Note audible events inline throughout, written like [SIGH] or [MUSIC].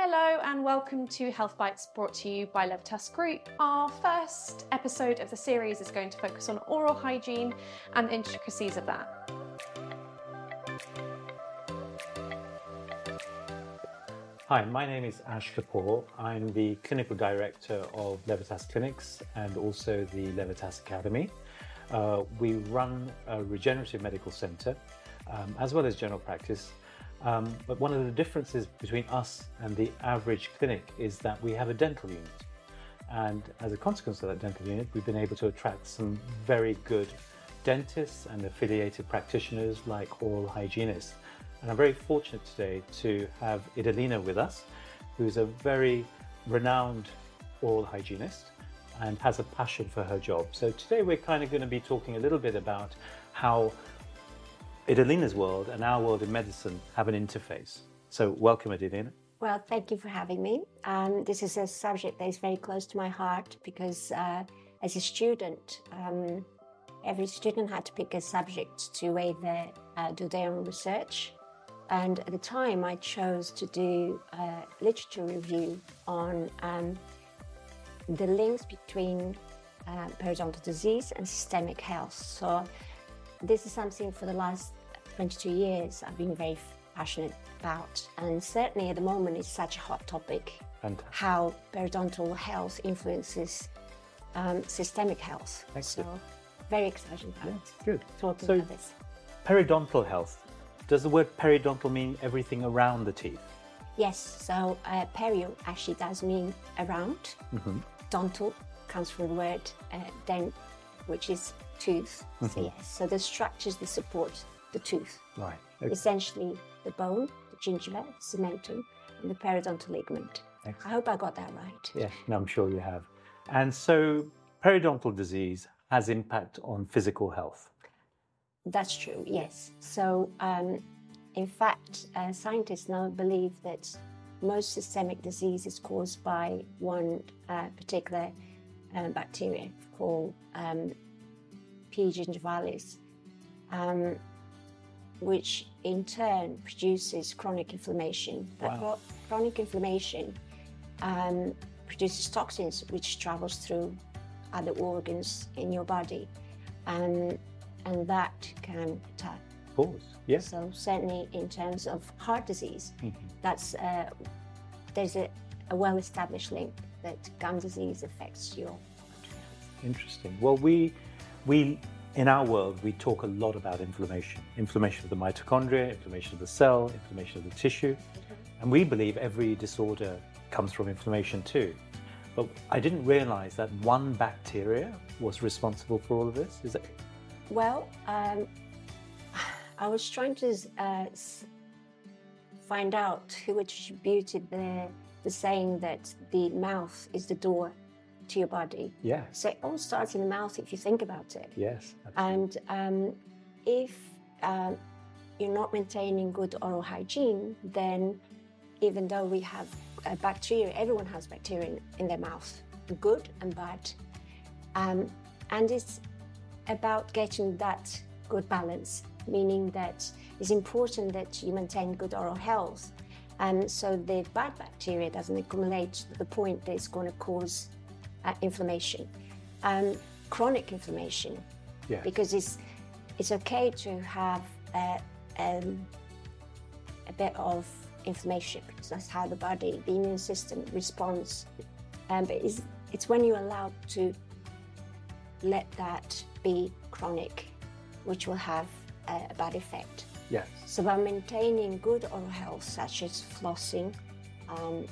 Hello and welcome to Health Bites brought to you by Levitas Group. Our first episode of the series is going to focus on oral hygiene and the intricacies of that. Hi, my name is Ash Kapoor. I'm the clinical director of Levitas Clinics and also the Levitas Academy. Uh, we run a regenerative medical center um, as well as general practice um, but one of the differences between us and the average clinic is that we have a dental unit. And as a consequence of that dental unit, we've been able to attract some very good dentists and affiliated practitioners like oral hygienists. And I'm very fortunate today to have Idalina with us, who's a very renowned oral hygienist and has a passion for her job. So today we're kind of going to be talking a little bit about how Idalina's world and our world in medicine have an interface. So, welcome, Idalina. Well, thank you for having me. Um, this is a subject that is very close to my heart because, uh, as a student, um, every student had to pick a subject to either uh, do their own research. And at the time, I chose to do a literature review on um, the links between uh, periodontal disease and systemic health. So, this is something for the last 22 years I've been very passionate about. And certainly at the moment, it's such a hot topic Fantastic. how periodontal health influences um, systemic health. Excellent. So, very exciting about Yeah, good. talking So- about this. Periodontal health. Does the word periodontal mean everything around the teeth? Yes, so uh, perio actually does mean around. Mhm. Dontal comes from the word uh, dent, which is tooth. Mm-hmm. So, yes, so the structures that support the tooth. Right. Okay. essentially the bone, the gingiva, the cementum, and the periodontal ligament. I hope I got that right. Yeah, no, I'm sure you have. And so, periodontal disease has impact on physical health. That's true, yes. So, um, in fact, uh, scientists now believe that most systemic disease is caused by one uh, particular uh, bacteria called um, P. gingivalis, um, which in turn produces chronic inflammation. That Wow. chronic inflammation um, produces toxins which travels through other organs in your body, and and that can attack. Of course. Yes. So certainly in terms of heart disease, Mhm. that's uh, there's a, a well-established link that gum disease affects your. Interesting. Well, we we in our world we talk a lot about inflammation, inflammation of the mitochondria, inflammation of the cell, inflammation of the tissue, and we believe every disorder comes from inflammation too. But I didn't realize that one bacteria was responsible for all of this. Is that Well, um, I was trying to uh, find out who attributed the, the saying that the mouth is the door to your body. yes, So it all starts in the mouth if you think about it. yes, absolutely. And um, if um, you're not maintaining good oral hygiene, then even though we have uh, bacteria, everyone has bacteria in, in their mouth, good and bad. Um, and it's about getting that good balance, meaning that it's important that you maintain good oral health. And so the bad bacteria doesn't accumulate to the point that it's going to cause uh, inflammation. Um, chronic inflammation, yes. because it's it's okay to have a, um, a bit of inflammation because that's how the body, the immune system responds. Um, but it's, it's when you're allowed to let that be chronic, which will have a, a bad effect. yes. So by maintaining good oral health, such as flossing, um,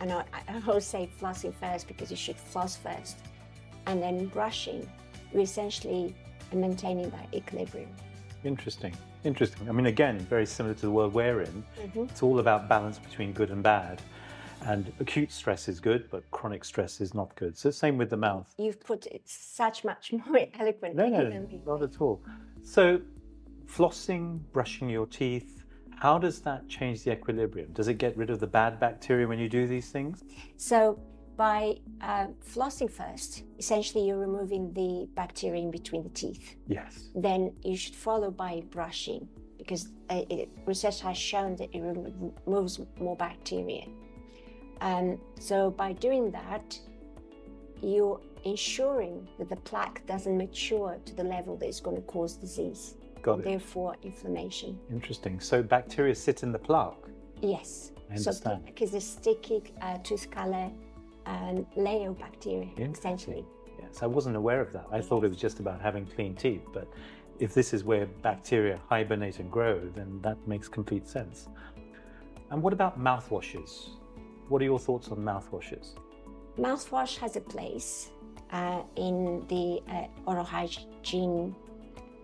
and I, I always say flossing first because you should floss first, and then brushing, you essentially maintaining that equilibrium. Interesting. Interesting. I mean, again, very similar to the world we're in. Mhm. It's all about balance between good and bad. And acute stress is good, but chronic stress is not good. So, same with the mouth. You've put it such much [LAUGHS] more eloquently No, no, than me. not at all. So, flossing, brushing your teeth, how does that change the equilibrium? Does it get rid of the bad bacteria when you do these things? So by uh, flossing first, essentially you're removing the bacteria in between the teeth. Yes. Then you should follow by brushing because uh, it, research has shown that it removes more bacteria. Um, so by doing that, you're ensuring that the plaque doesn't mature to the level that is going to cause disease, Got it. therefore inflammation. Interesting. So bacteria sit in the plaque. Yes. I so understand. plaque is a sticky uh, tooth color um, layer of bacteria, essentially. Yes, I wasn't aware of that. I thought it was just about having clean teeth, but if this is where bacteria hibernate and grow, then that makes complete sense. And what about mouthwashes? What are your thoughts on mouthwashes? Mouthwash has a place uh, in the uh, oral hygiene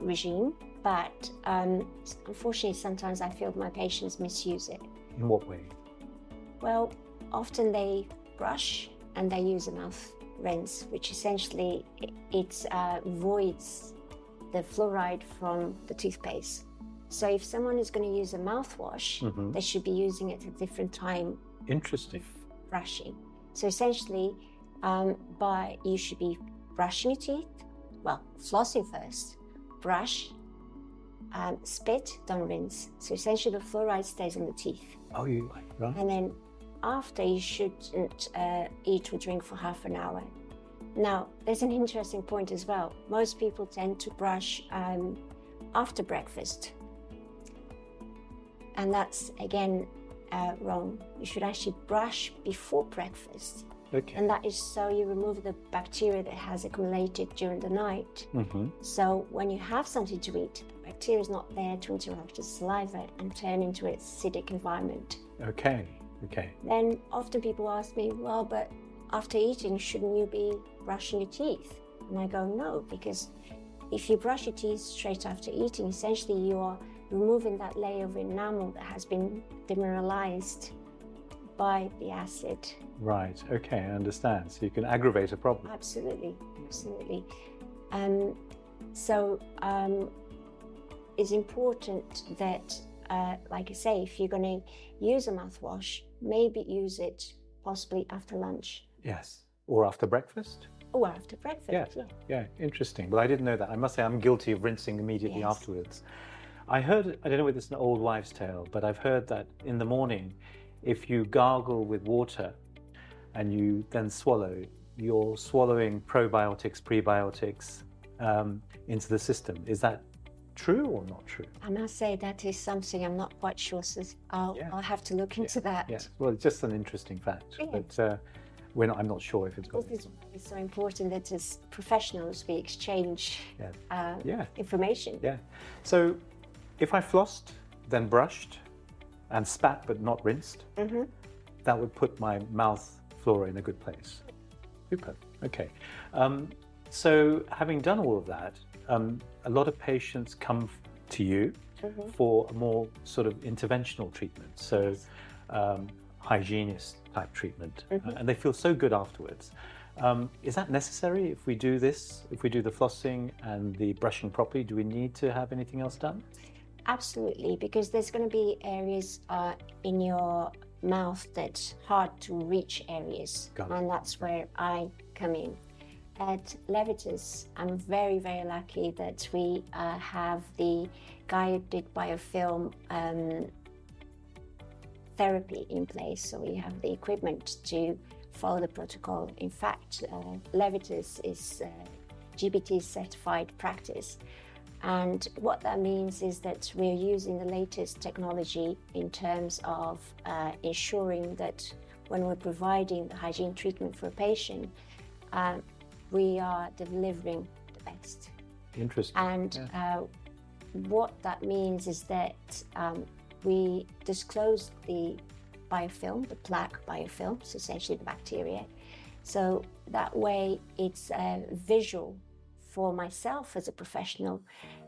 regime, but um, unfortunately, sometimes I feel my patients misuse it. In what way? Well, often they brush and they use a mouth rinse, which essentially it, it uh, voids the fluoride from the toothpaste. So if someone is going to use a mouthwash, Mhm. they should be using it at a different time Interesting. brushing. So essentially, um, by you should be brushing your teeth, well, flossing first, brush, um, spit, don't rinse. So essentially, the fluoride stays on the teeth, Oh, you right? and then after you shouldn't uh, eat or drink for half an hour. Now, there's an interesting point as well. Most people tend to brush um, after breakfast, and that's again uh, wrong. You should actually brush before breakfast. Okay. And that is so you remove the bacteria that has accumulated during the night. hmm So when you have something to eat, bacteria is not there to interact with saliva and turn into an acidic environment. Okay. Okay. Then often people ask me, well, but after eating, shouldn't you be brushing your teeth? And I go, no, because if you brush your teeth straight after eating, essentially you are removing that layer of enamel that has been demineralized by the acid. Right. Okay. I understand. So you can aggravate a problem. Absolutely, absolutely. Um, so um, it's important that, uh, like I say, if you're going to use a mouthwash, maybe use it possibly after lunch Yes. Or after breakfast. or after breakfast. Yes. yeah. Yeah, interesting. Well, I didn't know that. I must say, I'm guilty of rinsing immediately Yes. afterwards. I heard, I don't know whether it's an old wives' tale, but I've heard that in the morning, if you gargle with water and you then swallow, you're swallowing probiotics, prebiotics um, into the system. Is that true or not true? I must say that is something I'm not quite sure. So I'll, Yeah. I'll have to look into that. Yes. Well, it's just an interesting fact. Yeah. But uh, we're not, I'm not sure if it's got. This is it's so important that as professionals we exchange Yes. uh, Yeah. information. Yeah. So if I flossed, then brushed, and spat but not rinsed, hmm that would put my mouth flora in a good place. Super. Okay. Um, so having done all of that, um, a lot of patients come to you Mhm. for a more sort of interventional treatment. So um, hygienist type treatment, uh, Mhm. and they feel so good afterwards. Um, is that necessary if we do this? If we do the flossing and the brushing properly, do we need to have anything else done? Absolutely, because there's going to be areas uh, in your mouth that's hard to reach areas, and that's where I come in. At Levitas, I'm very, very lucky that we uh, have the guided biofilm um, therapy in place, so we have the equipment to follow the protocol. In fact, uh, Levitas is uh, GBT certified practice. And what that means is that we're using the latest technology in terms of uh, ensuring that when we're providing the hygiene treatment for a patient, um, we are delivering the best. Interesting. And uh, what that means is that um, we disclose the biofilm, the plaque biofilm, so essentially the bacteria. So that way it's uh, visual for myself as a professional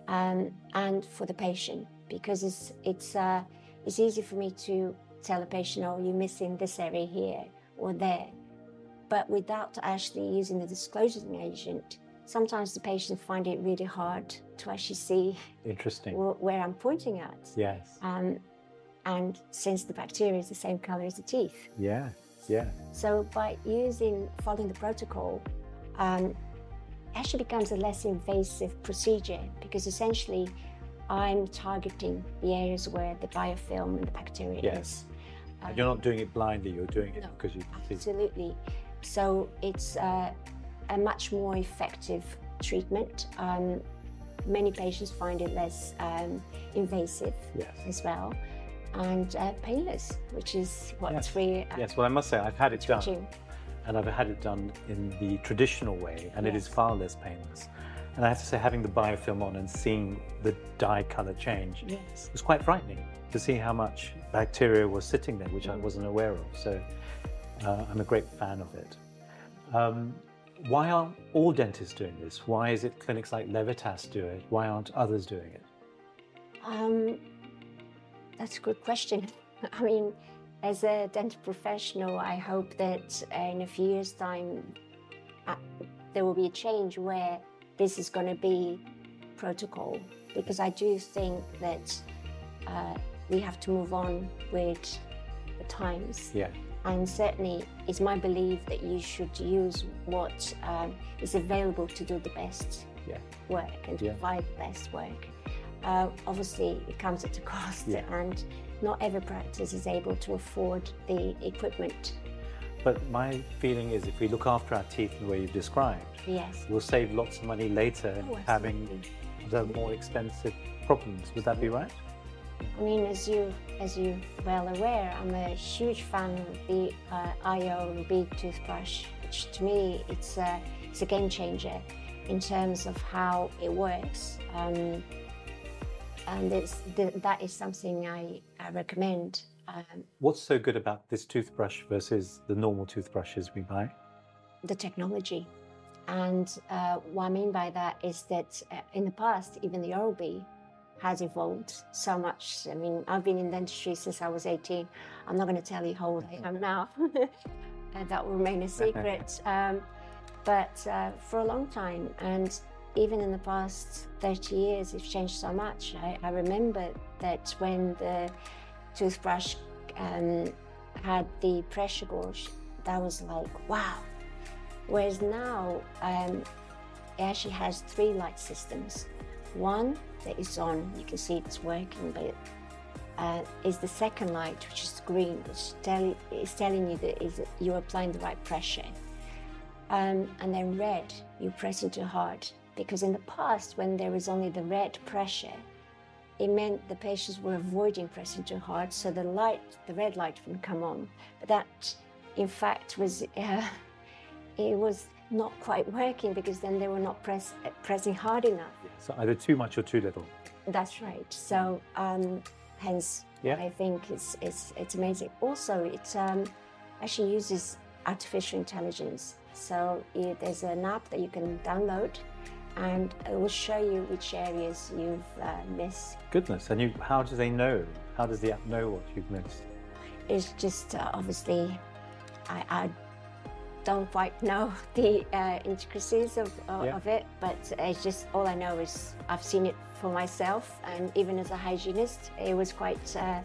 um, and for the patient because it's, it's, uh, it's easy for me to tell a patient, oh, you're missing this area here or there. But without actually using the disclosing agent, sometimes the patients find it really hard to actually see Interesting. where I'm pointing at. yes. Um, and since the bacteria is the same color as the teeth. Yeah. Yeah. So by using, following the protocol, um, actually becomes a less invasive procedure because essentially I'm targeting the areas where the biofilm and the bacteria Yes. is. And you're not doing it blindly, you're doing it No, because you see. Absolutely. So it's uh, a much more effective treatment. Um, many patients find it less um, invasive Yes. as well and uh, painless, which is what Yes. we are Yes, well, I must say, I've had it done, and I've had it done in the traditional way, and it is far less painless. And I have to say, having the biofilm on and seeing the dye color change Yes. was quite frightening to see how much bacteria was sitting there, which I Mm. wasn't aware of. So uh, I'm a great fan of it. Um, why aren't all dentists doing this? Why is it clinics like Levitas do it? Why aren't others doing it? Um, that's a good question. [LAUGHS] I mean, as a dental professional, I hope that in a few years' time, uh, there will be a change where this is going to be protocol. Because I do think that uh, we have to move on with the times. Yeah, And certainly, it's my belief that you should use what um, is available to do the best yeah, work and to Yeah. provide the best work. Uh, obviously, it comes at a [LAUGHS] cost, Yeah. and not every practice is able to afford the equipment. But my feeling is if we look after our teeth in the way you've described, Yes. we'll save lots of money later Oh, having the more expensive problems. Would that be right? I mean, as you as you well aware, I'm a huge fan of the uh, IO Bead toothbrush, which to me it's a it's a game changer in terms of how it works. Um, and it's th- that is something I, I recommend. Um, What's so good about this toothbrush versus the normal toothbrushes we buy? the technology. And uh, what I mean by that is that uh, in the past, even the Oral B has evolved so much. I mean, I've been in dentistry since I was 18. I'm not going to tell you how old I am now, [LAUGHS] and that will remain a secret. [LAUGHS] Um, but uh, for a long time, and even in the past 30 years, it's changed so much. I, I remember that when the toothbrush um, had the pressure gauge, that was like, wow. Whereas now, um, it actually has three light systems. One that is on, you can see it's working, but uh, is the second light, which is green, which tell, is telling you that is you're applying the right pressure. Um, and then red, you press into hard. Because in the past, when there was only the red pressure, it meant the patients were avoiding pressing too hard, so the light, the red light, wouldn't come on. But that, in fact, was uh, [LAUGHS] it was not quite working because then they were not press, uh, pressing hard enough. So either too much or too little. That's right. So um, hence, Yeah. I think it's it's it's amazing. Also, it um, actually uses artificial intelligence. So it, there's an app that you can download, and it will show you which areas you've uh, missed. Goodness. And you, how do they know? How does the app know what you've missed? It's just uh, obviously, I, I don't quite [LAUGHS] know the uh, intricacies of, of, Yeah. of it, but it's just all I know is I've seen it for myself, and even as a hygienist, it was quite uh,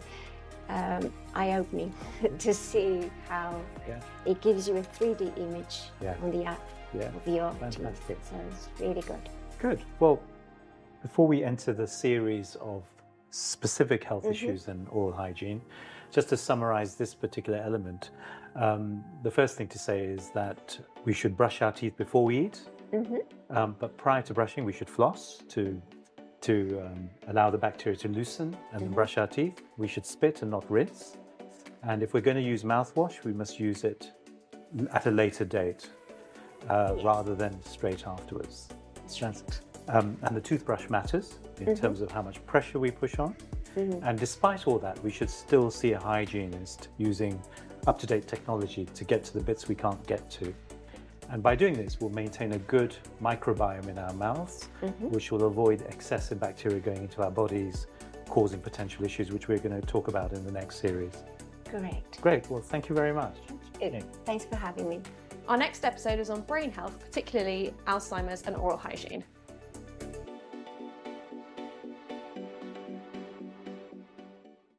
um, eye-opening [LAUGHS] to see how Yeah. it gives you a 3D image Yeah. on the app of your Fantastic. teeth. So it's really good. Good. Well, before we enter the series of specific health issues and oral hygiene, just to summarize this particular element, um, the first thing to say is that we should brush our teeth before we eat, um, but prior to brushing, we should floss to to um, allow the bacteria to loosen and then brush our teeth. We should spit and not rinse. And if we're going to use mouthwash, we must use it at a later date uh, rather than straight afterwards. Um, and the toothbrush matters in terms of how much pressure we push on. And despite all that, we should still see a hygienist using up to date technology to get to the bits we can't get to. And by doing this, we'll maintain a good microbiome in our mouths, mm-hmm. which will avoid excessive bacteria going into our bodies, causing potential issues, which we're going to talk about in the next series. Correct. Great. Well, thank you very much. Good. Thanks for having me. Our next episode is on brain health, particularly Alzheimer's and oral hygiene.